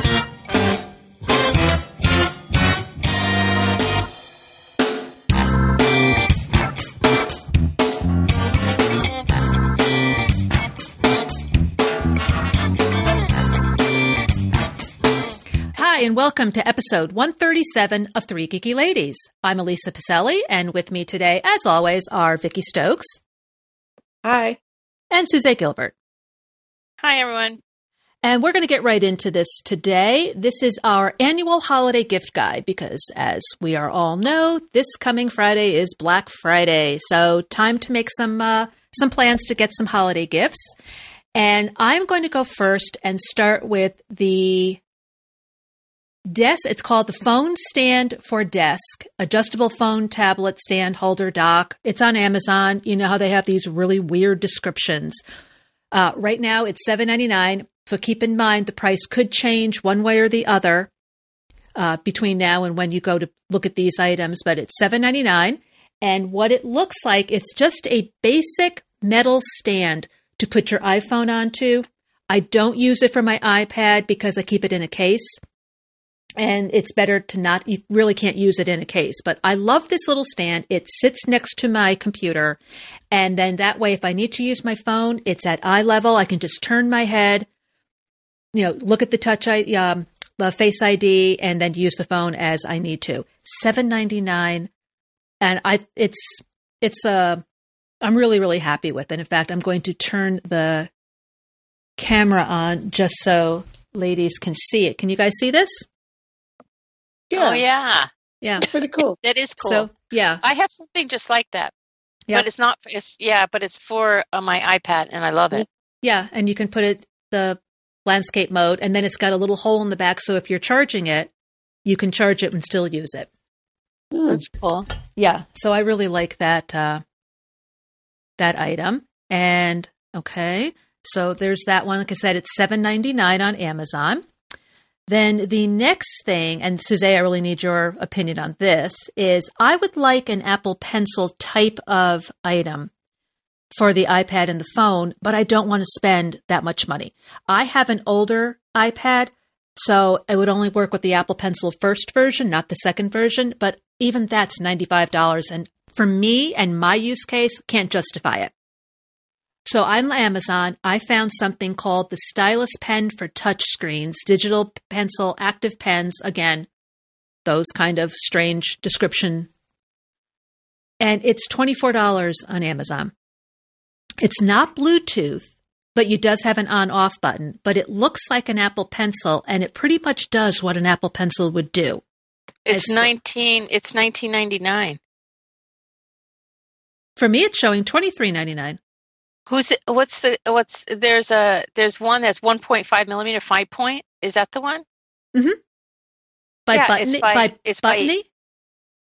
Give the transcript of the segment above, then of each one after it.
Hi, and welcome to episode 137 of Three Geeky Ladies. I'm Elisa Pacelli, and with me today, as always, are Vicky Stokes Hi. and Suzette Gilbert. Hi, everyone. And we're going to get right into this today. This is our annual holiday gift guide because, as we are all know, this coming Friday is Black Friday. So, time to make some uh, some plans to get some holiday gifts. And I'm going to go first and start with the desk. It's called the Phone Stand for Desk, adjustable phone, tablet, stand, holder, dock. It's on Amazon. You know how they have these really weird descriptions. Uh, right now, it's seven ninety nine. So keep in mind the price could change one way or the other uh, between now and when you go to look at these items. But it's seven ninety nine, and what it looks like, it's just a basic metal stand to put your iPhone onto. I don't use it for my iPad because I keep it in a case. And it's better to not you really can't use it in a case. But i love this little stand. It sits next to my computer. And then that way if i need to use my phone it's at eye level. I can just turn my head you know look at the touch I, um, the face id and then use the phone as i need to 799 and i it's it's uh i'm really really happy with it in fact i'm going to turn the camera on just so ladies can see it can you guys see this Yeah. Oh, yeah. yeah Pretty cool. That is cool. so yeah I have something just like that. Yep. But it's not, it's, yeah, but it's for uh, my iPad and I love it. Yeah, and you can put it the landscape mode, and then it's got a little hole in the back, so if you're charging it, you can charge it and still use it. Hmm. That's cool. Yeah, so I really like that uh, that item. And okay, so there's that one. Like I said, it's seven ninety nine on Amazon. Then the next thing, and Suzette, I really need your opinion on this, is I would like an Apple Pencil type of item for the iPad and the phone, but I don't want to spend that much money. I have an older iPad, so it would only work with the Apple Pencil first version, not the second version, but even that's $95. And for me and my use case, can't justify it. So on Amazon, I found something called the Stylus Pen for touchscreens, digital pencil, active pens. Again, those kind of strange description. And it's $24 on Amazon. It's not Bluetooth, but it does have an on off button, but it looks like an Apple Pencil and it pretty much does what an Apple Pencil would do. It's As- 19, it's 1999. For me, it's showing $23.99. Who's it? What's the, what's, there's a, there's one that's 1.5 millimeter, five point. Is that the one? Mhm. By Yeah, it's by, by- it's by-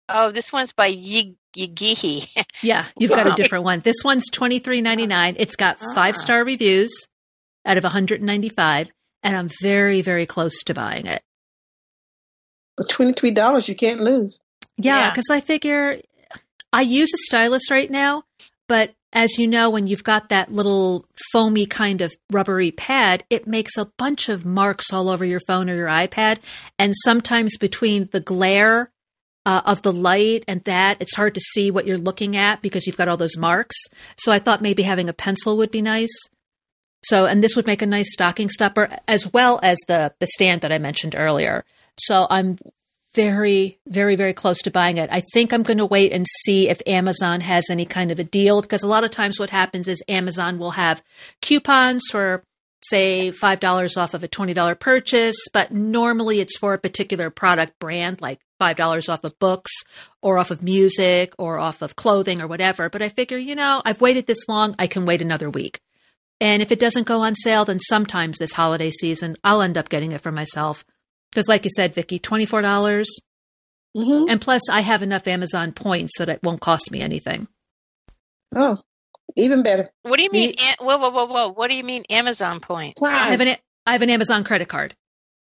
Oh, this one's by Yi- Yigihi. Yeah, you've got a different one. This one's twenty three ninety nine. It's got Ah. five star reviews out of one hundred and ninety five, and I'm very very close to buying it. But twenty-three dollars, you can't lose. Yeah, Yeah. because I figure I use a stylus right now, but as you know, when you've got that little foamy kind of rubbery pad, it makes a bunch of marks all over your phone or your iPad, and sometimes between the glare. Uh, of the light and that, it's hard to see what you're looking at because you've got all those marks. So I thought maybe having a pencil would be nice. So, and this would make a nice stocking stuffer as well as the the stand that I mentioned earlier. So I'm very, very, very close to buying it. I think I'm going to wait and see if Amazon has any kind of a deal because a lot of times what happens is Amazon will have coupons for say $5 off of a $20 purchase, but normally it's for a particular product brand like $5 off of books or off of music or off of clothing or whatever. But I figure, you know, I've waited this long, I can wait another week. And if it doesn't go on sale, then sometimes this holiday season, I'll end up getting it for myself. Because, like you said, Vicky, 24. dollars Mm-hmm. And plus, I have enough Amazon points that it won't cost me anything. Oh, even better. What do you mean? The- whoa, whoa, whoa, whoa. What do you mean Amazon point? I have an I have an Amazon credit card.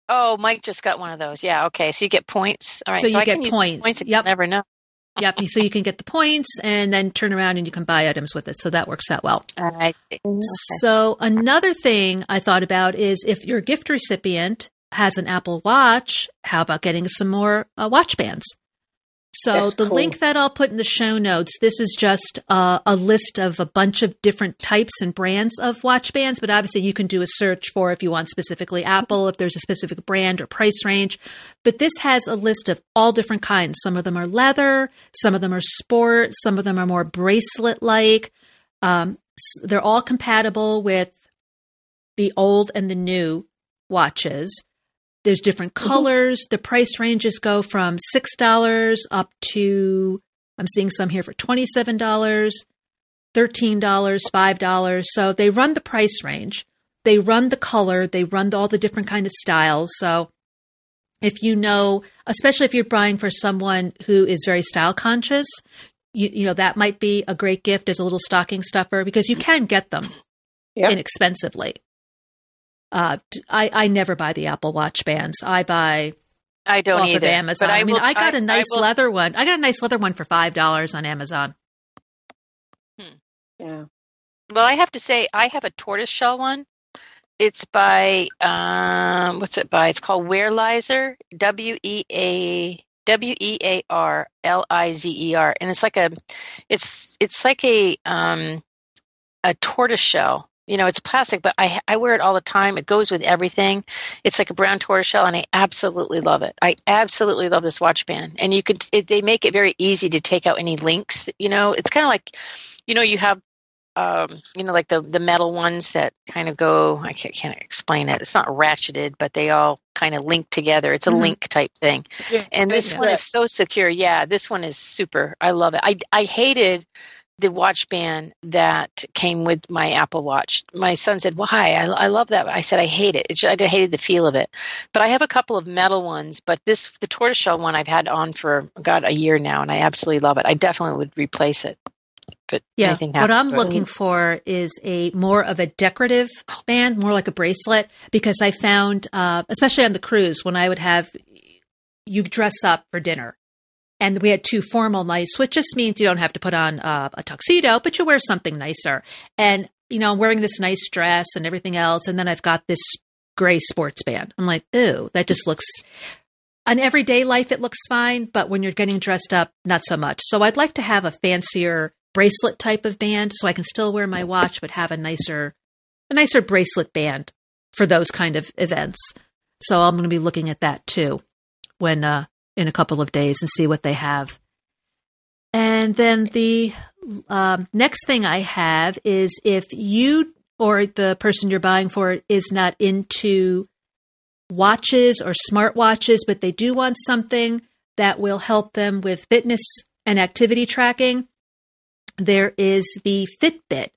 Oh, Mike just got one of those. Yeah. Okay. So you get points. All right. So you I get can use points. points. Yep. you'll Never know. Yep. so you can get the points and then turn around and you can buy items with it. So that works out well. All right. So another thing I thought about is if you're gift recipient has an Apple Watch, how about getting some more uh, watch bands? So That's the cool. link that I'll put in the show notes, this is just uh, a list of a bunch of different types and brands of watch bands, but obviously you can do a search for if you want specifically Apple, if there's a specific brand or price range. But this has a list of all different kinds. Some of them are leather, some of them are sport, some of them are more bracelet like. Um, they're all compatible with the old and the new watches. There's different mm-hmm. colors. The price ranges go from $6 up to, I'm seeing some here for $27, $13, $5. So they run the price range. They run the color. They run all the different kind of styles. So if you know, especially if you're buying for someone who is very style conscious, you, you know, that might be a great gift as a little stocking stuffer because you can get them Yep. inexpensively. Uh, t- I, I never buy the Apple Watch bands. I buy I don't off either. of Amazon. But I, mean, will- I got a nice will- leather one. I got a nice leather one for five dollars on Amazon. Yeah. Well, I have to say, I have a tortoiseshell one. It's by um, what's it by? It's called Wearlizer. W e a W e a r l i z e r, and it's like a, it's it's like a um, a tortoiseshell. You know, it's plastic, but I I wear it all the time. It goes with everything. It's like a brown tortoiseshell, and I absolutely love it. I absolutely love this watch band, and you could it, they make it very easy to take out any links. You know, it's kind of like, you know, you have um, you know, like the the metal ones that kind of go. I can't, can't explain it. It's not ratcheted, but they all kind of link together. It's a Mhm. link type thing. Yeah. And this Yeah. one is so secure. Yeah, this one is super. I love it. I I hated the watch band that came with my Apple Watch. My son said, "Why? I, I love that." I said, "I hate it. It's, I hated the feel of it." But I have a couple of metal ones. But this, the tortoiseshell one, I've had on for God a year now, and I absolutely love it. I definitely would replace it. But Yeah, what I'm looking for is a more of a decorative band, more like a bracelet, because I found, uh, especially on the cruise, when I would have you dress up for dinner, and we had two formal nights, which just means you don't have to put on uh, a tuxedo, but you wear something nicer. And you know, I'm wearing this nice dress and everything else, and then I've got this gray sports band. I'm like, ooh, that just looks. On everyday life, it looks fine, but when you're getting dressed up, not so much. So I'd like to have a fancier bracelet type of band, so I can still wear my watch, but have a nicer, a nicer bracelet band for those kind of events. So I'm going to be looking at that too, when uh, in a couple of days and see what they have. And then the um, next thing I have is if you or the person you're buying for is not into watches or smartwatches, but they do want something that will help them with fitness and activity tracking, there is the Fitbit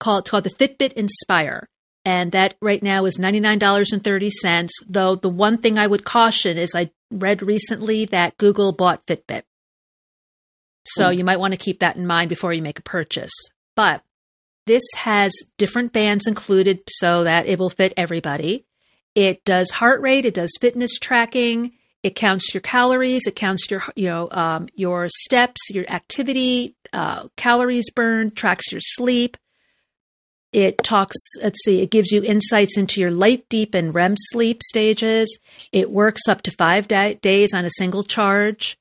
called, called the Fitbit Inspire. And that right now is $99.30. Though the one thing I would caution is I read recently that Google bought Fitbit. So you might want to keep that in mind before you make a purchase. But this has different bands included so that it will fit everybody. It does heart rate, it does fitness tracking, it counts your calories, it counts your you know um, your steps, your activity, uh, calories burned, tracks your sleep. It talks. Let's see. It gives you insights into your light, deep, and REM sleep stages. It works up to five da- days on a single charge.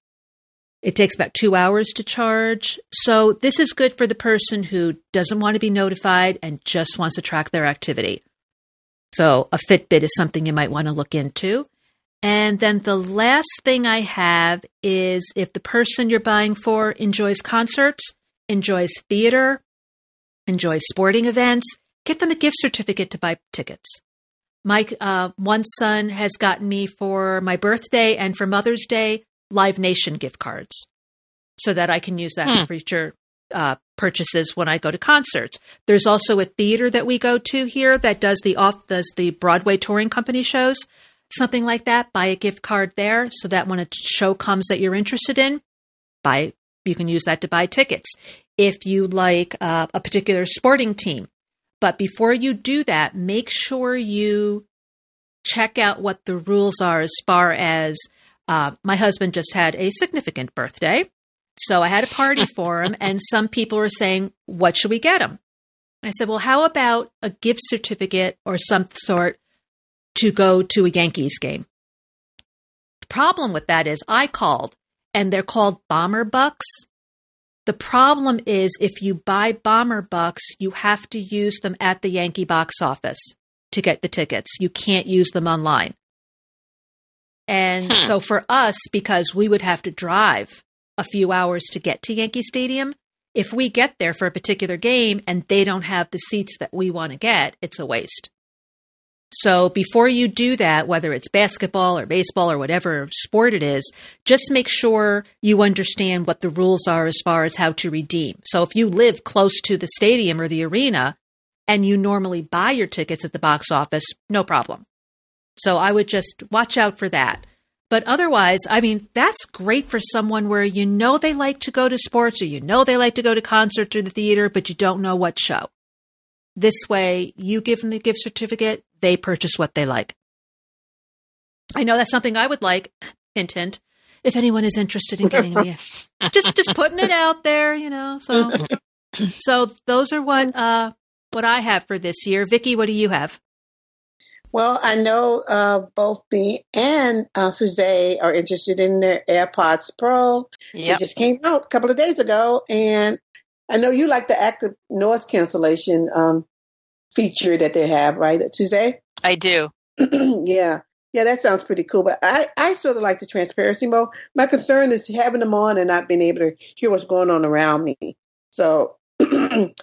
It takes about two hours to charge. So this is good for the person who doesn't want to be notified and just wants to track their activity. So a Fitbit is something you might want to look into. And then the last thing I have is if the person you're buying for enjoys concerts, enjoys theater, enjoys sporting events, get them a gift certificate to buy tickets. My uh, one son has gotten me for my birthday and for Mother's Day Live Nation gift cards so that I can use that Hmm. for future uh, purchases when I go to concerts. There's also a theater that we go to here that does the off does the Broadway touring company shows, something like that. Buy a gift card there so that when a show comes that you're interested in, buy you can use that to buy tickets. If you like uh, a particular sporting team, but before you do that, make sure you check out what the rules are as far as uh, my husband just had a significant birthday. So I had a party for him, and some people were saying, What should we get him? I said, Well, how about a gift certificate or some sort to go to a Yankees game. The problem with that is I called and they're called bomber bucks. The problem is if you buy bomber bucks, you have to use them at the Yankee box office to get the tickets. You can't use them online. And Hmm. so for us, because we would have to drive a few hours to get to Yankee Stadium, if we get there for a particular game and they don't have the seats that we want to get, it's a waste. So before you do that, whether it's basketball or baseball or whatever sport it is, just make sure you understand what the rules are as far as how to redeem. So if you live close to the stadium or the arena and you normally buy your tickets at the box office, no problem. So I would just watch out for that. But otherwise, I mean, that's great for someone where you know they like to go to sports or you know they like to go to concerts or the theater, but you don't know what show. This way, you give them the gift certificate, they purchase what they like. I know that's something I would like. Hint, hint. If anyone is interested in getting me, just just putting it out there, you know. So, so those are what uh what I have for this year. Vicky, what do you have? Well, I know uh, both me and uh, Suzanne are interested in their AirPods Pro. Yep. It just came out a couple of days ago, and I know you like the active noise cancellation um, feature that they have, right, Suzanne? I do. yeah. Yeah, that sounds pretty cool. But I, I sort of like the transparency mode. My concern is having them on and not being able to hear what's going on around me. So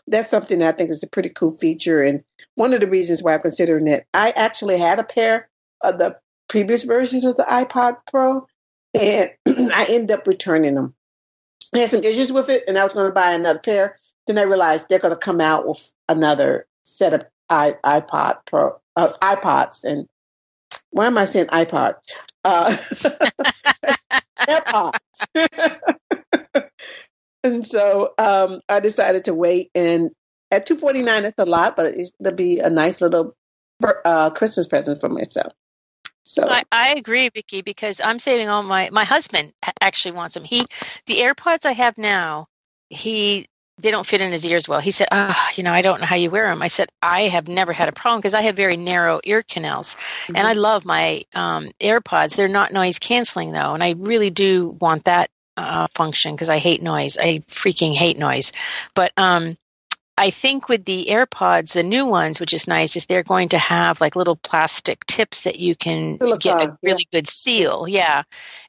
that's something that I think is a pretty cool feature. And one of the reasons why I'm considering it, I actually had a pair of the previous versions of the iPod Pro, and I ended up returning them. I had some issues with it, and I was going to buy another pair. Then I realized they're going to come out with another set of iPod Pro uh, iPods, and why am I saying iPod? Uh, AirPods. and so um, I decided to wait. And at two forty nine, it's a lot, but it'll be a nice little uh, Christmas present for myself. So I, I agree, Vicky, because I'm saving all my my husband actually wants them. He the AirPods I have now, he they don't fit in his ears well. He said, "Ah, you know, I don't know how you wear them." I said, "I have never had a problem because I have very narrow ear canals, mm-hmm. and I love my um, AirPods. They're not noise canceling though, and I really do want that uh, function because I hate noise. I freaking hate noise. But um, I think with the AirPods, the new ones, which is nice, is they're going to have like little plastic tips that you can get a yeah. really good seal. Yeah.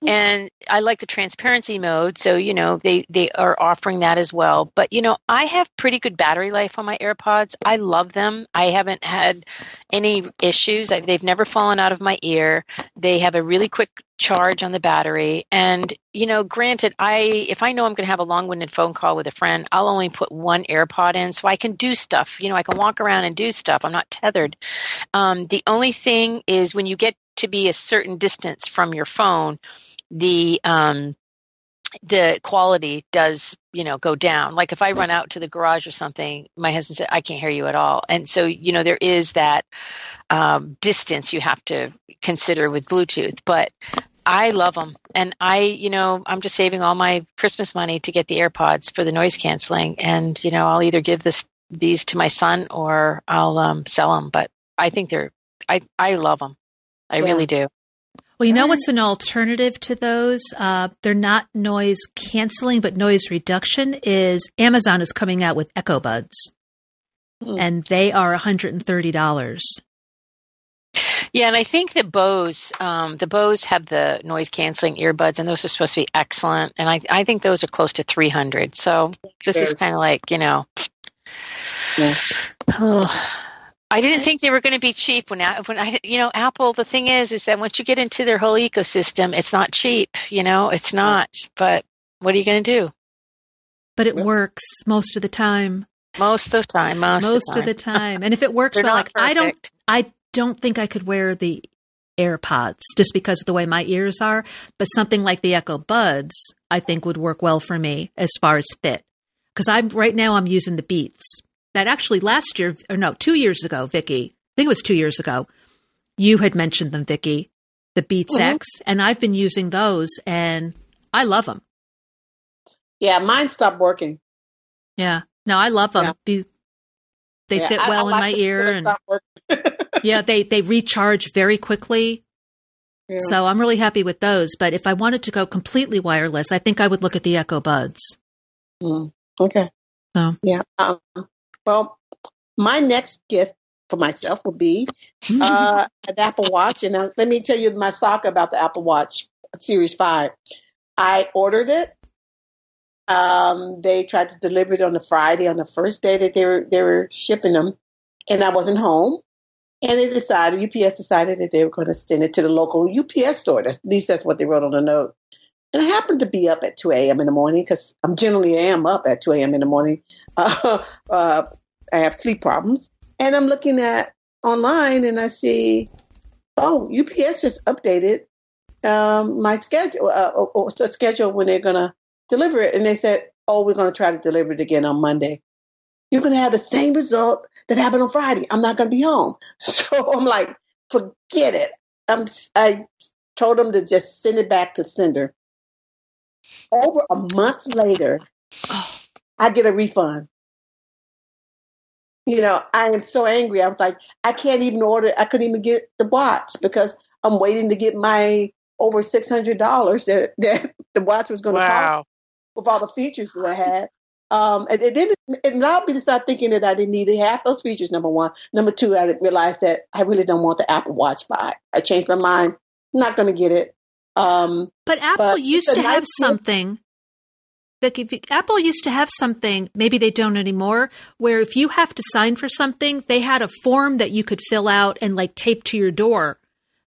And I like the transparency mode. So, you know, they, they are offering that as well. But, you know, I have pretty good battery life on my AirPods. I love them. I haven't had any issues. I've, they've never fallen out of my ear. They have a really quick charge on the battery. And you know granted i if i know i'm going to have a long-winded phone call with a friend i'll only put one airpod in so i can do stuff. You know i can walk around and do stuff. I'm not tethered. Um, the only thing is when you get to be a certain distance from your phone the um, the quality does you know go down. Like if i run out to the garage or something my husband said i can't hear you at all. And so you know there is that um, distance you have to consider with bluetooth. But I love them. And I, you know, I'm just saving all my Christmas money to get the AirPods for the noise canceling. And, you know, I'll either give this these to my son or I'll um, sell them. But I think they're, I, I love them. I yeah. really do. Well, you know what's an alternative to those? Uh, they're not noise canceling, but noise reduction is Amazon is coming out with Echo Buds, mm. and they are $130. Yeah, and I think the Bose, um, the Bose have the noise canceling earbuds, and those are supposed to be excellent. And I, I think those are close to three hundred. So this is kind of like you know, Yeah. I didn't think they were going to be cheap when I, when I, you know, Apple. The thing is, is that once you get into their whole ecosystem, it's not cheap. You know, it's not. But what are you going to do? But it works most of the time. Most of the time, most, Most of the time. time, and if it works well, not like I don't. I don't think I could wear the AirPods just because of the way my ears are. But something like the Echo Buds, I think would work well for me as far as fit. Because I'm right now I'm using the Beats. That actually last year, or no, two years ago, Vicky. I think it was two years ago. You had mentioned them, Vicky, the Beats Mhm. X, and I've been using those, and I love them. Yeah, mine stopped working. Yeah, no, I love them. Yeah. Be- They Yeah, fit I- I well in like my ear, and yeah, they they recharge very quickly. Yeah. So I'm really happy with those. But if I wanted to go completely wireless, I think I would look at the Echo Buds. Mm, okay. So. Yeah. Um, well, my next gift for myself will be uh, an Apple Watch, and uh, let me tell you my saga about the Apple Watch Series Five. I ordered it. Um, they tried to deliver it on the Friday, on the first day that they were they were shipping them, and I wasn't home. And they decided, UPS decided that they were going to send it to the local UPS store. That's, at least that's what they wrote on the note. And I happened to be up at 2 a.m. in the morning because I'm generally am up at 2 a.m. in the morning. Uh, uh, I have sleep problems. And I'm looking at online and I see, oh, UPS just updated um, my schedule, uh, or, or the schedule when they're to deliver it. And they said, oh, we're going to try to deliver it again on Monday. You're going to have the same result that happened on Friday. I'm not going to be home. So I'm like, forget it. I'm, I told them to just send it back to sender. Over a month later, I get a refund. You know, I am so angry. I was like, I can't even order. I couldn't even get the watch because I'm waiting to get my over six hundred dollars that, that the watch was going to cost Wow. With all the features that I had. Um, and it didn't. It allowed me to start thinking that I didn't need half those features. Number one. Number two, I realized that I really don't want the Apple Watch by. I changed my mind. I'm not going to get it. Um, But Apple But used to have nice- something. Like if you- Apple used to have something, maybe they don't anymore, where if you have to sign for something, they had a form that you could fill out and like tape to your door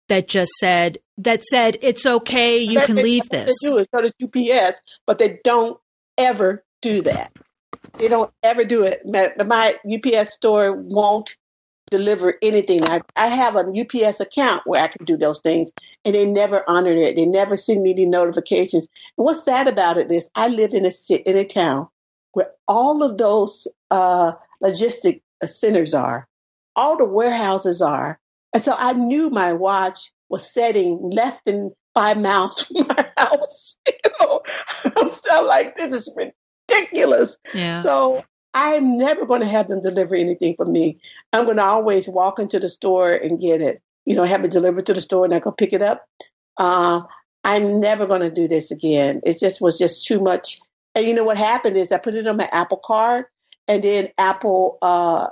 that just said that said it's okay, you can they- leave this. they do it. So does UPS, but they don't ever do that. They don't ever do it. My, my UPS store won't deliver anything. I, I have a UPS account where I can do those things, and they never honor it. They never send me the notifications. And what's sad about it is I live in a city, in a town where all of those uh, logistic centers are, all the warehouses are, and so I knew my watch was setting less than five miles from my house. You know, I'm, I'm like, this is ridiculous. Yeah. So I'm never going to have them deliver anything for me. I'm going to always walk into the store and get it. You know, have it delivered to the store and I go pick it up. Uh, I'm never going to do this again. It just was just too much. And you know what happened is I put it on my Apple card, and then Apple uh,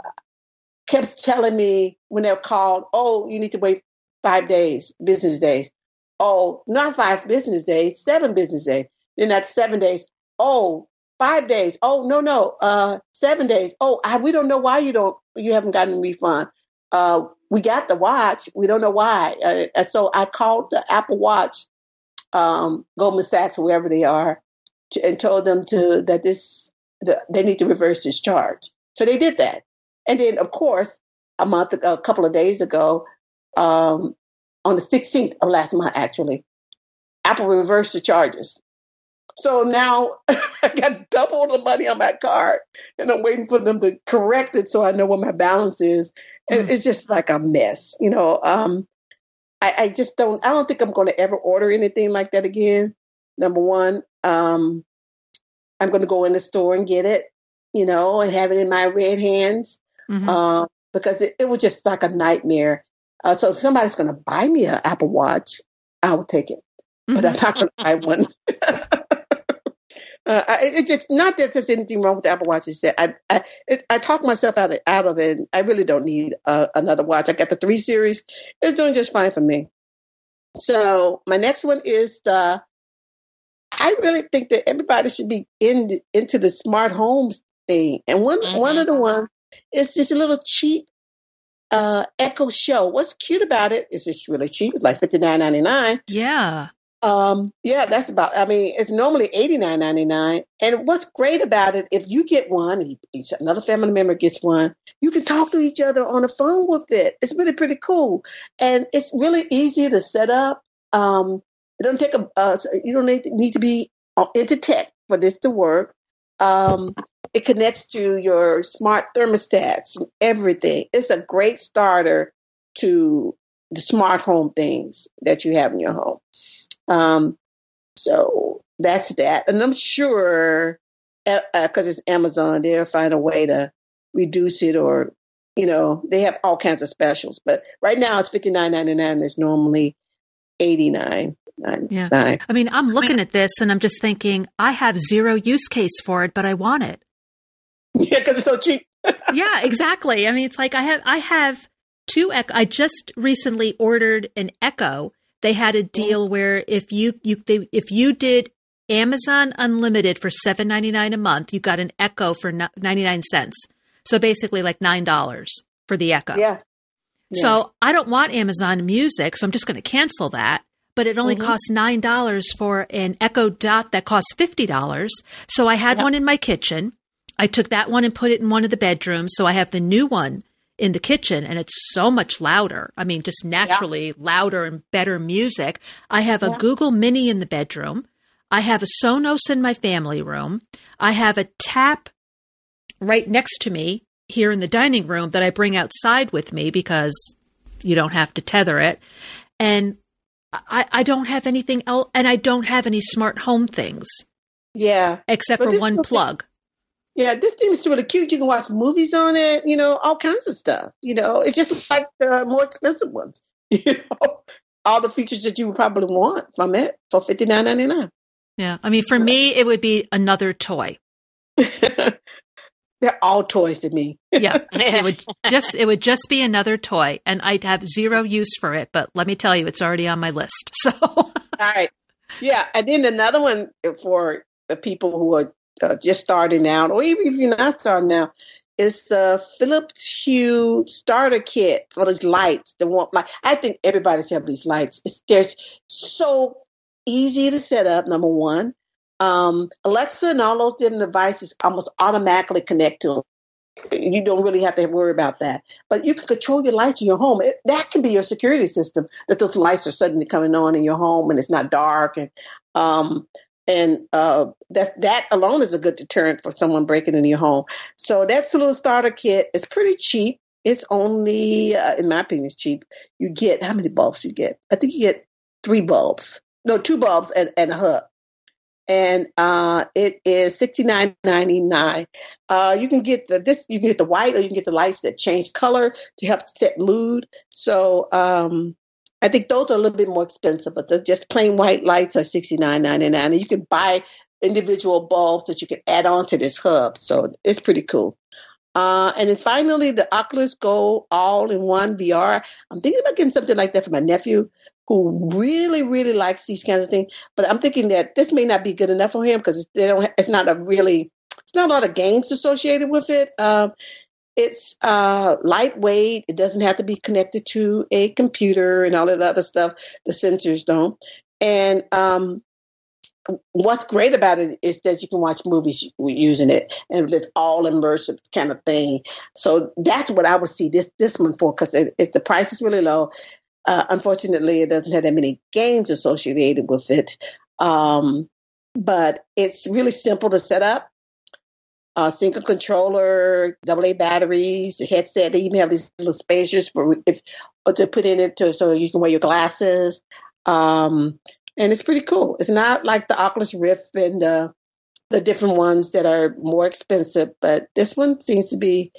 kept telling me when they're called, "Oh, you need to wait five days, business days." Oh, not five business days, seven business days. Then that's seven days. Oh, five days. Oh, no, no, uh, seven days. Oh, I, we don't know why you don't, you haven't gotten a refund. Uh, we got the watch. We don't know why. Uh, and so I called the Apple Watch, um, Goldman Sachs, wherever they are, to, and told them to that this the, they need to reverse this charge. So they did that, and then of course a month a couple of days ago, um, on the 16th of last month, actually, Apple reversed the charges. So now I got double the money on my card, and I'm waiting for them to correct it so I know what my balance is. And Mm. it's just like a mess, you know. Um, I, I just don't. I don't think I'm going to ever order anything like that again. Number one, um, I'm going to go in the store and get it, you know, and have it in my red hands Mhm. uh, because it, it was just like a nightmare. Uh, so if somebody's going to buy me an Apple Watch, I will take it, but I'm not going to buy one. uh, I, it- it's just not that there's anything wrong with the Apple Watch. It's that I I, it, I talk myself out of out of it. I really don't need uh, another watch. I got the three series. It's doing just fine for me. So my next one is the. I really think that everybody should be in into the smart homes thing, and one one of the ones is just a little cheap uh, Echo Show. What's cute about it is it's really cheap. It's like fifty nine ninety nine. yeah. Um, yeah, that's about. I mean, it's normally eighty nine ninety nine. And what's great about it, if you get one, each- another family member gets one, you can talk to each other on the phone with it. It's really pretty cool, and it's really easy to set up. Um, it don't take a. Uh, you don't need, need to be uh, into tech for this to work. Um, it connects to your smart thermostats and everything. It's a great starter to the smart home things that you have in your home. Um, so that's that. And I'm sure, because it's Amazon, they'll find a way to reduce it or you know, they have all kinds of specials. But right now it's fifty nine ninety nine. It's normally eighty nine. Yeah. I mean, I'm looking at this and I'm just thinking, I have zero use case for it, but I want it. Yeah, because it's so cheap. yeah, exactly. I mean, it's like I have I have two. Echo, I just recently ordered an Echo. They had a deal where if you you they, if you did Amazon Unlimited for seven ninety nine a month, you got an Echo for ninety nine cents. So basically, like nine dollars for the Echo. Yeah. So I don't want Amazon Music, so I'm just going to cancel that. But it only mm-hmm. costs nine dollars for an Echo Dot that costs fifty dollars. So I had one in my kitchen. I took that one and put it in one of the bedrooms. So I have the new one in the kitchen and it's so much louder. I mean, just naturally yeah. louder and better music. I have a yeah. Google Mini in the bedroom. I have a Sonos in my family room. I have a tap right next to me here in the dining room that I bring outside with me because you don't have to tether it. And I, I don't have anything else, and I don't have any smart home things. Yeah. Except for one plug. Yeah, this thing is really cute. You can watch movies on it, you know, all kinds of stuff. You know, it's just like the more expensive ones. You know, all the features that you would probably want from it for fifty nine ninety nine. Yeah, I mean, for me, it would be another toy. They're all toys to me. yeah, it would just it would just be another toy, and I'd have zero use for it. But let me tell you, it's already on my list. So, all right, yeah, and then another one for the people who are uh, just starting out, or even if you're not starting out, it's the Philips Hue starter kit for these lights. The one, like I think everybody should have these lights. It's they're so easy to set up. Number one, um, Alexa and all those different devices almost automatically connect to them. You don't really have to worry about that. But you can control your lights in your home. It, that can be your security system. That those lights are suddenly coming on in your home and it's not dark. And um, and uh, that that alone is a good deterrent for someone breaking into your home. So that's a little starter kit. It's pretty cheap. It's only, uh, in my opinion, it's cheap. You get how many bulbs you get? I think you get three bulbs. No, two bulbs and, and a hub. And uh, it is sixty nine ninety nine. Uh, you can get the this. You can get the white, or you can get the lights that change color to help set mood. So um, I think those are a little bit more expensive, but the just plain white lights are sixty nine ninety nine, and you can buy individual bulbs that you can add on to this hub. So it's pretty cool. Uh, and then finally, the Oculus Go All in One VR. I'm thinking about getting something like that for my nephew, who really, really likes these kinds of things. But I'm thinking that this may not be good enough for him because they don't. It's not a really. It's not a lot of games associated with it. Um, it's uh, lightweight. It doesn't have to be connected to a computer and all of the other stuff. The sensors don't. And um, what's great about it is that you can watch movies using it, and it's all immersive kind of thing. So that's what I would see this this one for because it, the price is really low. Uh, unfortunately, it doesn't have that many games associated with it, um, but it's really simple to set up uh, single controller, double A batteries, the headset. They even have these little spacers for if to put in it to, so you can wear your glasses. Um, and it's pretty cool. It's not like the Oculus Rift and the the different ones that are more expensive, but this one seems to be.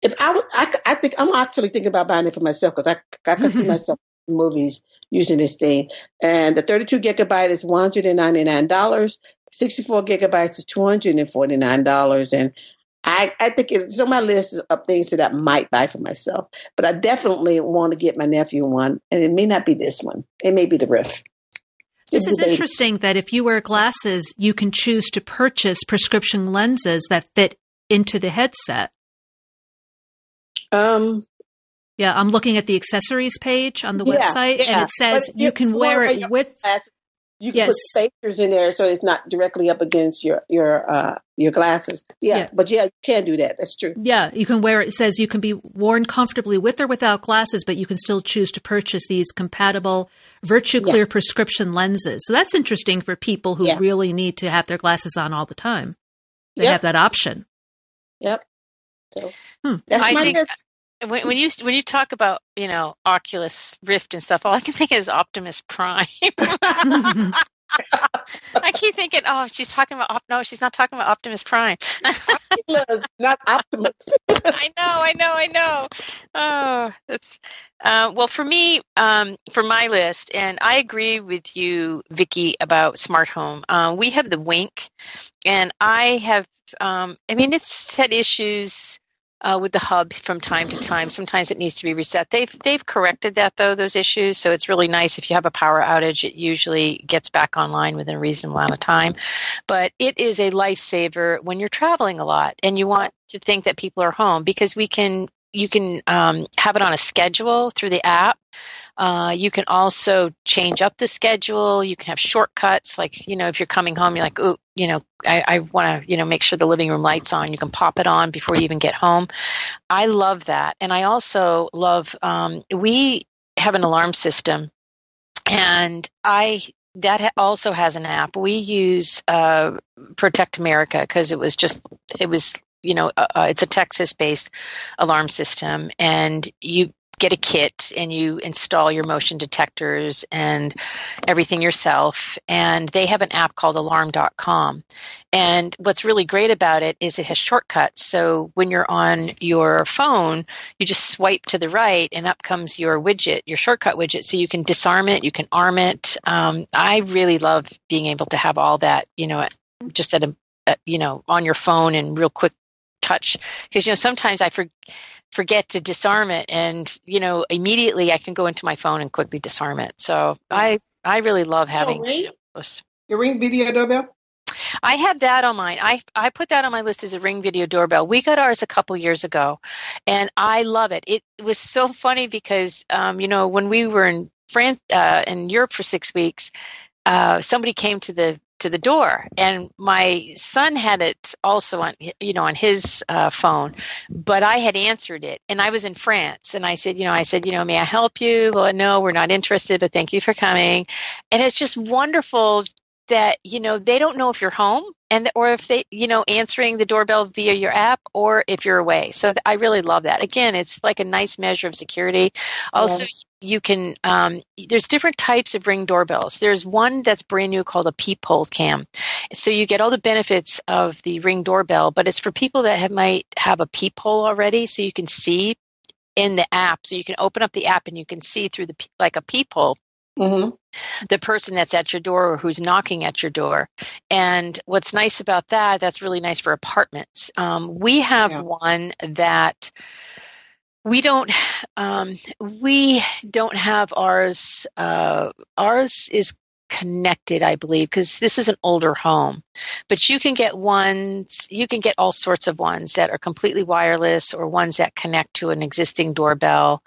If I would, I, I think I'm actually thinking about buying it for myself because I I can see myself movies using this thing. And the 32 gigabyte is $199. 64 gigabytes is $249. And I, I think it's on my list of things that I might buy for myself. But I definitely want to get my nephew one. And it may not be this one, it may be the Rift. This is interesting that if you wear glasses, you can choose to purchase prescription lenses that fit into the headset. Um, yeah, I'm looking at the accessories page on the yeah, website, yeah. and it says but you can wear it with. Glasses, you can yes. put spacers in there so it's not directly up against your your uh, your glasses. Yeah, yeah, but yeah, you can do that. That's true. Yeah, you can wear it. It says you can be worn comfortably with or without glasses, but you can still choose to purchase these compatible VirtuClear yeah. prescription lenses. So that's interesting for people who yeah. really need to have their glasses on all the time. They yep. have that option. Yep. So hmm. that's I my think, when, when you when you talk about you know Oculus Rift and stuff, all I can think of is Optimus Prime. I keep thinking, oh, she's talking about no, she's not talking about Optimus Prime. Optimus, not Optimus. I know, I know, I know. Oh, that's uh, well for me, um, for my list, and I agree with you, Vicki, about smart home. Uh, we have the Wink, and I have. Um, I mean, it's had issues uh, with the hub from time to time. Sometimes it needs to be reset. They've they've corrected that though those issues, so it's really nice if you have a power outage. It usually gets back online within a reasonable amount of time. But it is a lifesaver when you're traveling a lot and you want to think that people are home because we can you can um, have it on a schedule through the app. Uh, you can also change up the schedule. You can have shortcuts, like you know, if you're coming home, you're like, oh, you know, I, I want to, you know, make sure the living room lights on. You can pop it on before you even get home. I love that, and I also love. Um, we have an alarm system, and I that also has an app. We use uh, Protect America because it was just it was you know uh, uh it's a Texas based alarm system, and you get a kit and you install your motion detectors and everything yourself. And they have an app called alarm.com. And what's really great about it is it has shortcuts. So when you're on your phone, you just swipe to the right and up comes your widget, your shortcut widget. So you can disarm it, you can arm it. Um, I really love being able to have all that, you know, just at a, you know, on your phone and real quick touch. Because, you know, sometimes I forget forget to disarm it and you know immediately i can go into my phone and quickly disarm it so i i really love having ring, those. your ring video doorbell I have that on mine. I I put that on my list as a Ring Video doorbell. We got ours a couple years ago, and I love it. It, it was so funny because um, you know when we were in France uh, in Europe for six weeks, uh, somebody came to the to the door. And my son had it also on you know on his uh, phone but i had answered it and i was in france. And i said you know i said you know may i help you? Well no we're not interested but thank you for coming. And it's just wonderful that you know they don't know if you're home and or if they you know answering the doorbell via your app or if you're away. So i really love that. Again it's like a nice measure of security. Also yeah. You can um, there's different types of ring doorbells there's one that's brand new called a peephole cam so you get all the benefits of the ring doorbell but it's for people that have, might have a peephole already so you can see in the app so you can open up the app and you can see through the like a peephole Mm-hmm. The person that's at your door or who's knocking at your door. And what's nice about that, that's really nice for apartments. Um, we have yeah. one that we don't um, we don't have ours uh, ours is connected, I believe, because this is an older home. But you can get ones, you can get all sorts of ones that are completely wireless or ones that connect to an existing doorbell.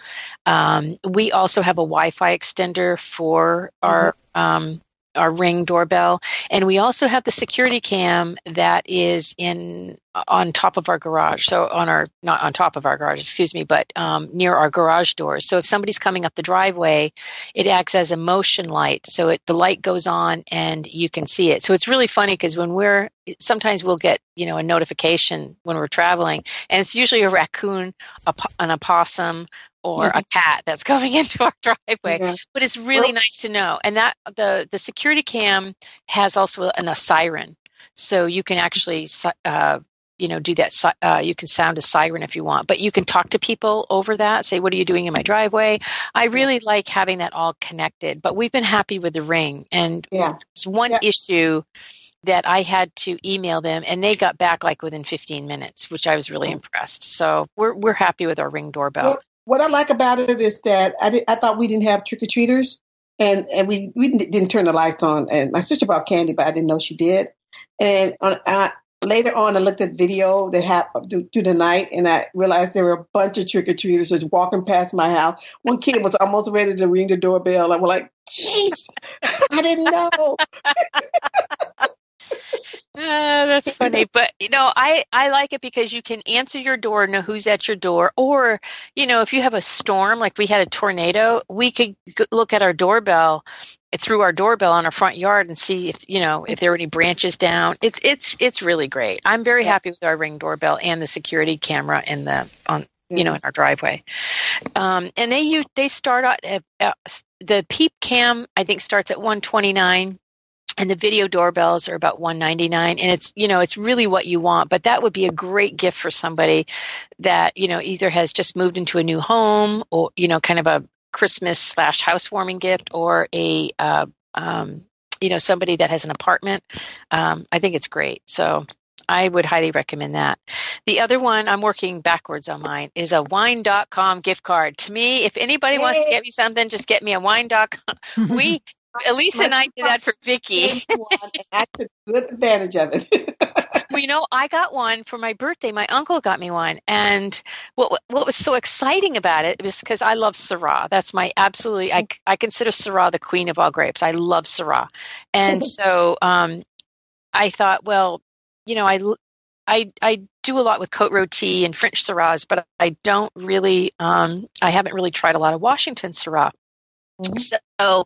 Um, we also have a Wi Fi extender for our. Mm-hmm. Um, our ring doorbell and we also have the security cam that is in on top of our garage. So on our not on top of our garage, excuse me, but um, near our garage doors. So if somebody's coming up the driveway, it acts as a motion light. So it the light goes on and you can see it. So it's really funny because when we're sometimes we'll get you know a notification when we're traveling, and it's usually a raccoon, a, an opossum, or mm-hmm. a cat that's coming into our driveway. But it's really well, nice to know. And that the the security cam has also an, a siren so you can actually uh, you know do that uh, you can sound a siren if you want but you can talk to people over that say what are you doing in my driveway i really like having that all connected but we've been happy with the ring and yeah. there's one yeah. issue that i had to email them and they got back like within 15 minutes which i was really impressed so we're, we're happy with our ring doorbell well, what i like about it is that i, did, I thought we didn't have trick-or-treaters and, and we, we didn't, didn't turn the lights on and my sister bought candy but i didn't know she did and on, I, later on, I looked at video that happened through the night, and I realized there were a bunch of trick or treaters just walking past my house. One kid was almost ready to ring the doorbell. I was like, "Jeez, I didn't know." Uh, that's funny, but you know, I I like it because you can answer your door, know who's at your door, or you know, if you have a storm, like we had a tornado, we could look at our doorbell through our doorbell on our front yard and see if you know if there are any branches down. It's it's it's really great. I'm very yeah. happy with our ring doorbell and the security camera in the on you know in our driveway. Um, and they you they start out uh, uh, the peep cam I think starts at 129 and the video doorbells are about 199 and it's you know it's really what you want but that would be a great gift for somebody that you know either has just moved into a new home or you know kind of a christmas slash housewarming gift or a uh, um, you know somebody that has an apartment um, i think it's great so I would highly recommend that. The other one, I'm working backwards on mine, is a wine.com gift card. To me, if anybody Yay. wants to get me something, just get me a wine.com. we Elisa and I did that for Vicky. and I took good advantage of it. well, you know, I got one for my birthday. My uncle got me one, and what what was so exciting about it was because I love Syrah. That's my absolutely. I I consider Syrah the queen of all grapes. I love Syrah, and so um, I thought, well, you know, I I I do a lot with Cote Rôtie and French Syrahs, but I don't really. Um, I haven't really tried a lot of Washington Syrah. Mm-hmm. So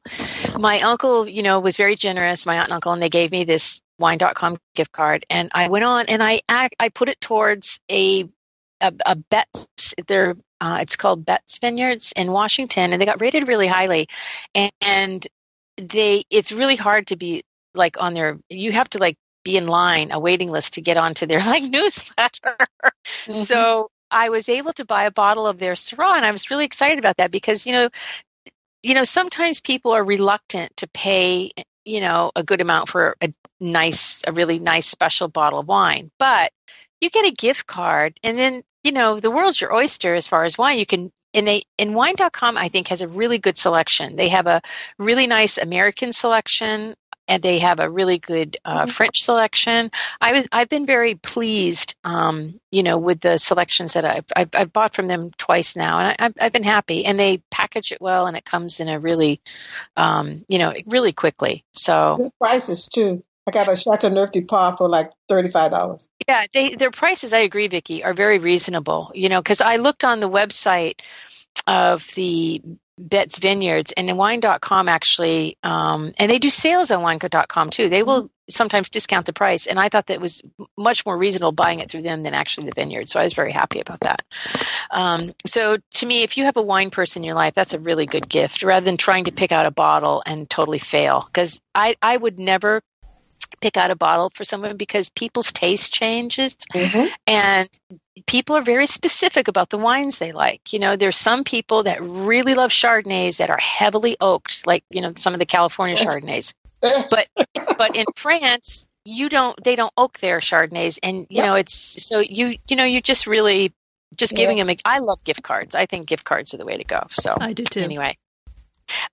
my uncle, you know, was very generous, my aunt and uncle, and they gave me this wine.com gift card. And I went on and I I put it towards a a, a Betz. They're uh, it's called Betz Vineyards in Washington, and they got rated really highly. And, and they it's really hard to be like on their. You have to like be in line, a waiting list to get onto their like newsletter. Mm-hmm. So I was able to buy a bottle of their Syrah, and I was really excited about that because you know you know, sometimes people are reluctant to pay, you know, a good amount for a nice, a really nice special bottle of wine. But you get a gift card and then, you know, the world's your oyster as far as wine. You can and they and wine.com I think has a really good selection. They have a really nice American selection and they have a really good uh, mm-hmm. French selection. I was I've been very pleased, um, you know, with the selections that I've, I've, I've bought from them twice now, and I, have I've been happy. And they package it well, and it comes in a really, um, you know, really quickly. So good prices too. I got a Chateauneuf du Pape for like thirty-five dollars. Yeah, they their prices. I agree, Vicki, are very reasonable. You know, because I looked on the website of the Betz Vineyards and wine.com actually, um, and they do sales on wine.com too. They will mm-hmm. sometimes discount the price. And I thought that was much more reasonable buying it through them than actually the vineyard. So I was very happy about that. Um, so to me, if you have a wine person in your life, that's a really good gift rather than trying to pick out a bottle and totally fail. Because I, I would never pick out a bottle for someone because people's taste changes mm-hmm. and people are very specific about the wines they like. You know, there's some people that really love Chardonnays that are heavily oaked, like, you know, some of the California Chardonnays. but but in France, you don't they don't oak their Chardonnays and you know it's so you you know you just really just giving yeah. them a, I love gift cards. I think gift cards are the way to go. So I do too. Anyway.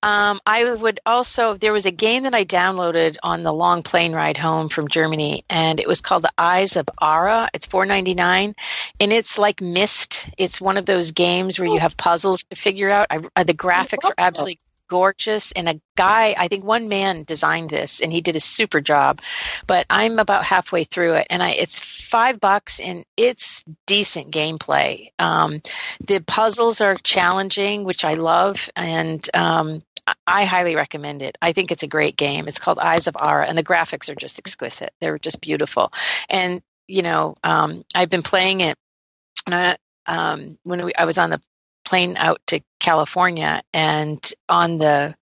Um, I would also, there was a game that I downloaded on the long plane ride home from Germany, and it was called The Eyes of Ara. It's four ninety nine, and it's like Myst. It's one of those games where you have puzzles to figure out. I, uh, the graphics are absolutely gorgeous and a guy i think one man designed this and he did a super job but i'm about halfway through it and I, it's five bucks and it's decent gameplay um, the puzzles are challenging which i love and um, I highly recommend it. I think it's a great game. It's called Eyes of Ara, and the graphics are just exquisite. They're just beautiful. And you know, um, I've been playing it. Um, when we, I was on the plane out to California and on the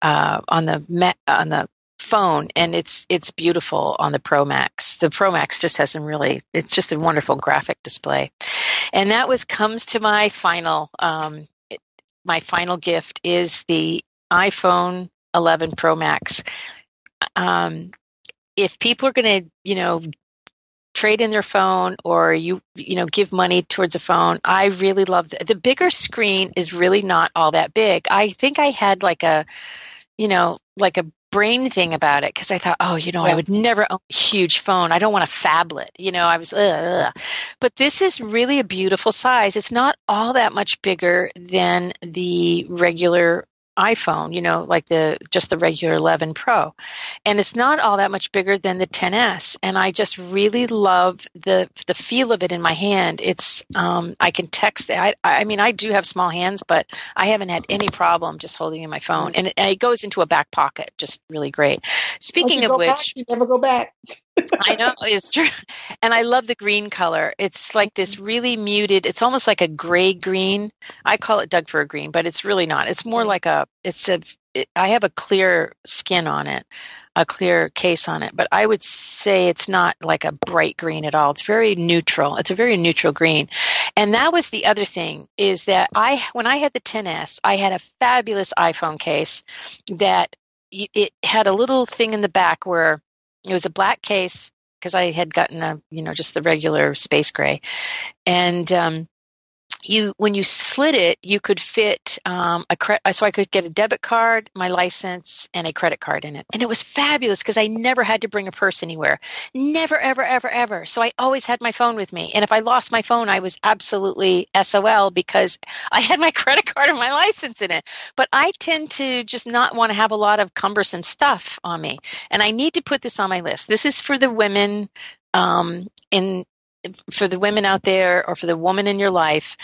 uh, on the on the phone and it's it's beautiful on the Pro Max. The Pro Max just has some really it's just a wonderful graphic display. And that was comes to my final um, my final gift is the iPhone 11 Pro Max. Um, if people are going to, you know, trade in their phone or you you know give money towards a phone i really love the, the bigger screen is really not all that big i think i had like a you know like a brain thing about it because I thought, oh, you know. I would never own a huge phone. I don't want a phablet. You know, I was, ugh. but this is really a beautiful size. It's not all that much bigger than the regular iPhone, you know, like the just the regular 11 Pro. And it's not all that much bigger than the 10s and I just really love the the feel of it in my hand. It's um I can text I I mean I do have small hands, but I haven't had any problem just holding in my phone and it, and it goes into a back pocket, just really great. Speaking of which, back, you never go back. I know it's true, and I love the green color. It's like this mm-hmm. really muted. It's almost like a gray green. I call it Doug fir green, but it's really not. It's more mm-hmm. like a. It's a. It, I have a clear skin on it, a clear case on it, but I would say it's not like a bright green at all. It's very neutral. It's a very neutral green, and that was the other thing is that I when I had the 10s, I had a fabulous iPhone case that it had a little thing in the back where it was a black case because I had gotten a you know just the regular space gray, and um, you when you slid it, you could fit um, a cre- so I could get a debit card, my license, and a credit card in it, and it was fabulous because I never had to bring a purse anywhere, never, ever, ever, ever. So I always had my phone with me, and if I lost my phone, I was absolutely SOL because I had my credit card and my license in it. But I tend to just not want to have a lot of cumbersome stuff on me, and I need to put this on my list. This is for the women um, in for the women out there or for the woman in your life,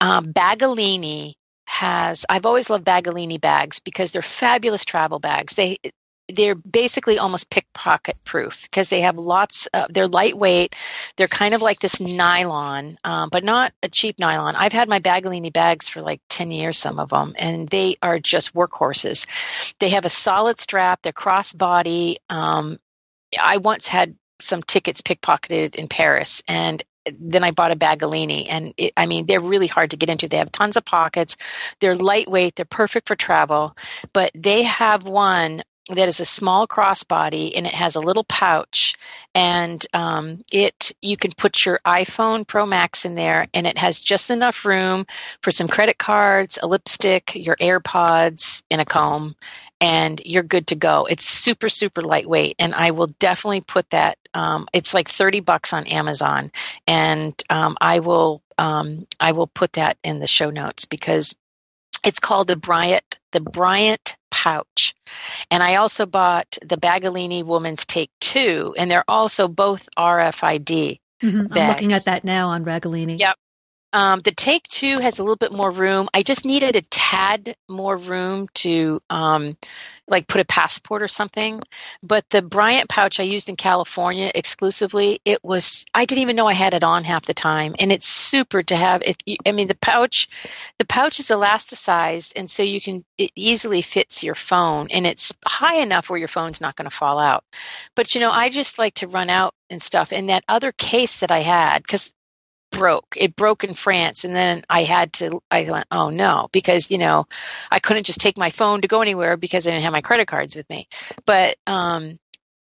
um, Baggallini has. I've always loved Baggallini bags because they're fabulous travel bags. They they're basically almost pickpocket proof because they have lots of, they're lightweight they're kind of like this nylon um, but not a cheap nylon i've had my baggallini bags for like 10 years some of them and they are just workhorses they have a solid strap they're crossbody um, i once had some tickets pickpocketed in Paris, and then I bought a Baggallini, and it, I mean they're really hard to get into. They have tons of pockets. They're lightweight. They're perfect for travel, but they have one that is a small crossbody and it has a little pouch and um, it you can put your iphone pro max in there and it has just enough room for some credit cards a lipstick your airpods and a comb and you're good to go. It's super, super lightweight, and I will definitely put that. Um, it's like thirty bucks on Amazon, and um, I will um, I will put that in the show notes because it's called the Bryant the Bryant pouch, and I also bought the Baggallini Woman's Take Two, and they're also both RFID. Mm-hmm. I'm looking at that now on Baggallini. Yep, um, the Take Two has a little bit more room. I just needed a tad more room to um, like put a passport or something. But the Bryant pouch I used in California exclusively, it was I didn't even know I had it on half the time, and it's super to have. It, I mean, the pouch, the pouch is elasticized, and so you can it easily fits your phone, and it's high enough where your phone's not going to fall out. But you know, I just like to run out and stuff. And that other case that I had, because broke. It broke in France, and then I had to. I went, oh no, because you know, I couldn't just take my phone to go anywhere because I didn't have my credit cards with me. But um,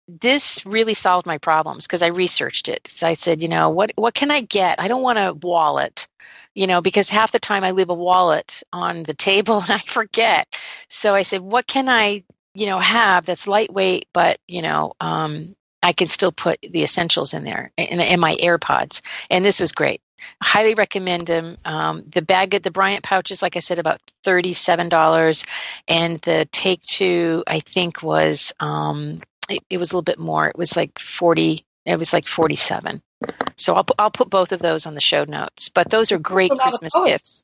this really solved my problems because I researched it. So I said, you know, what what can I get? I don't want a wallet, you know, because half the time I leave a wallet on the table and I forget. So I said, what can I, you know, have that's lightweight but you know um, I can still put the essentials in there in, in my AirPods. And this was great. Highly recommend them. Um, the bag, the Bryant pouches, like I said, about thirty-seven dollars, and the Take Two, I think, was um, it, it, was a little bit more. It was like forty. It was like forty-seven. So I'll I'll put both of those on the show notes. But those are great Christmas gifts.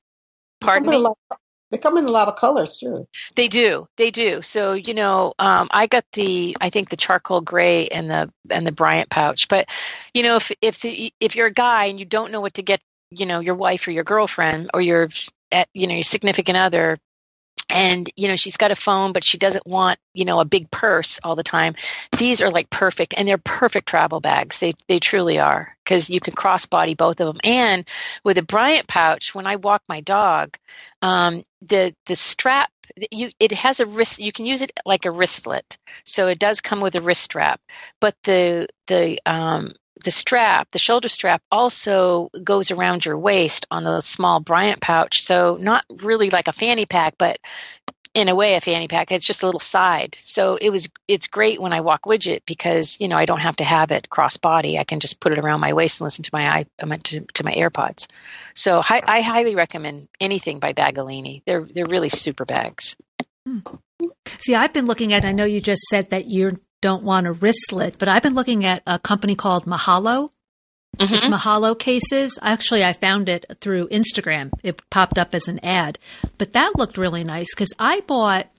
Pardon me. They come in a lot of colors too. They do. They do. So you know, um, I got the I think the charcoal gray and the and the Bryant pouch. But you know, if if the, if you're a guy and you don't know what to get, you know, your wife or your girlfriend or your at, you know your significant other and you know she's got a phone but she doesn't want you know a big purse all the time. These are like perfect and they're perfect travel bags. They they truly are because you can crossbody both of them and with a bryant pouch when i walk my dog um, the the strap you it has a wrist you can use it like a wristlet. So it does come with a wrist strap. But the the um, the strap, the shoulder strap, also goes around your waist on the small Bryant pouch. So not really like a fanny pack, but in a way a fanny pack. It's just a little side. So it was it's great when I walk widget because you know I don't have to have it cross body. I can just put it around my waist and listen to my i to, to my AirPods. So I, I highly recommend anything by Baggallini. They're they're really super bags. Hmm. See, I've been looking at. I know you just said that you're don't want a wristlet, but I've been looking at a company called Mahalo. Mm-hmm. It's Mahalo cases. Actually, I found it through Instagram. It popped up as an ad, but that looked really nice because I bought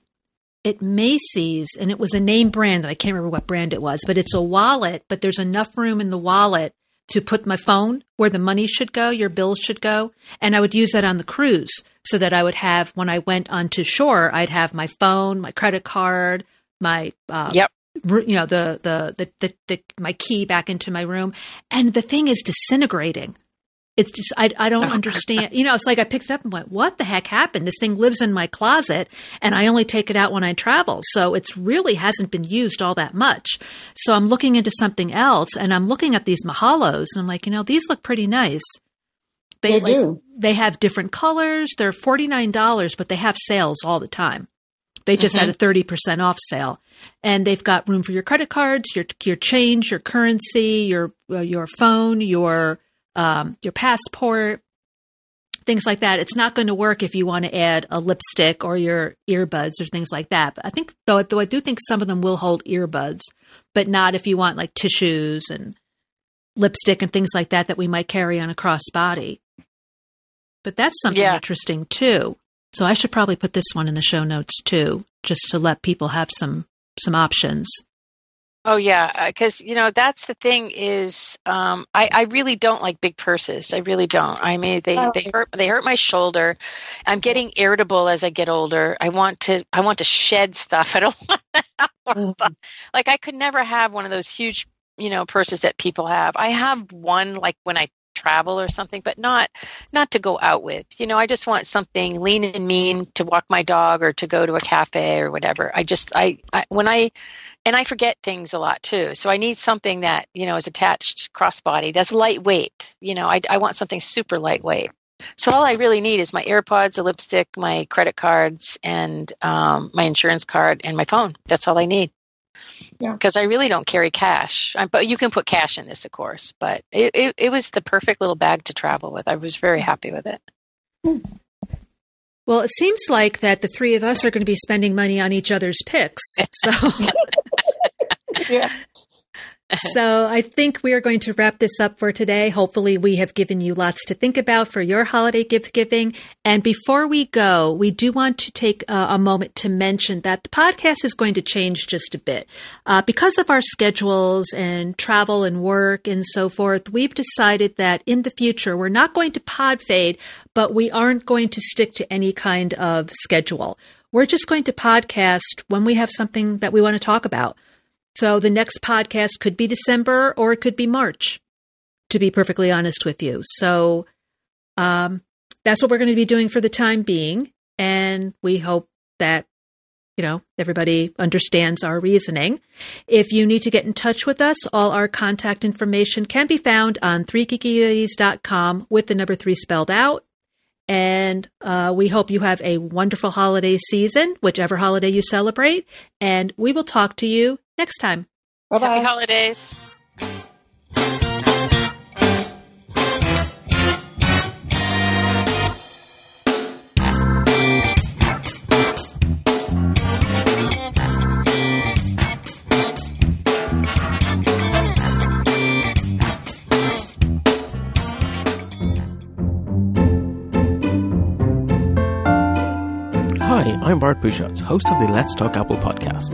at Macy's, and it was a name brand that I can't remember what brand it was, but it's a wallet, but there's enough room in the wallet to put my phone where the money should go, your bills should go. And I would use that on the cruise so that I would have, when I went onto shore, I'd have my phone, my credit card, my, uh, Yep. You know, the, the, the, the, the, my key back into my room. And the thing is disintegrating. It's just, I, I don't understand. You know, it's like I picked it up and went, what the heck happened? This thing lives in my closet and I only take it out when I travel. So it's really hasn't been used all that much. So I'm looking into something else and I'm looking at these Mahalos and I'm like, you know, these look pretty nice. They like, do. They have different colors. They're $49, but they have sales all the time. They just had a 30% off sale. And they've got room for your credit cards, your your change, your currency, your uh, your phone, your um, your passport, things like that. It's not going to work if you want to add a lipstick or your earbuds or things like that. But I think though, though I do think some of them will hold earbuds, but not if you want like tissues and lipstick and things like that that we might carry on a crossbody. But that's something Yeah. interesting too. So I should probably put this one in the show notes too, just to let people have some some options. Oh yeah, because you know that's the thing is um, I I really don't like big purses. I really don't. I mean they Oh. they hurt they hurt my shoulder. I'm getting irritable as I get older. I want to I want to shed stuff. I don't want to have more Mhm. stuff. Like I could never have one of those huge you know purses that people have. I have one like when I travel or something, but not not to go out with. You know, I just want something lean and mean to walk my dog or to go to a cafe or whatever. I just I, I when I and I forget things a lot too. So I need something that you know is attached crossbody that's lightweight. You know, I, I want something super lightweight. So all I really need is my AirPods, a lipstick, my credit cards, and um, my insurance card and my phone. That's all I need. Yeah. Because I really don't carry cash. I, but you can put cash in this, of course. But it, it, it was the perfect little bag to travel with. I was very happy with it. Well, it seems like that the three of us are going to be spending money on each other's picks. So Yeah. So I think we are going to wrap this up for today. Hopefully, we have given you lots to think about for your holiday gift giving. And before we go, we do want to take a moment to mention that the podcast is going to change just a bit. Uh, because of our schedules and travel and work and so forth, we've decided that in the future, we're not going to pod fade, but we aren't going to stick to any kind of schedule. We're just going to podcast when we have something that we want to talk about. So the next podcast could be December or it could be March, to be perfectly honest with you. So um, that's what we're going to be doing for the time being. And we hope that, you know, everybody understands our reasoning. If you need to get in touch with us, all our contact information can be found on 3geekies.com with the number three spelled out. And uh, we hope you have a wonderful holiday season, whichever holiday you celebrate. And we will talk to you next time. Bye-bye. Happy bye. holidays. Hi, I'm Bart Busschots, host of the Let's Talk Apple podcast.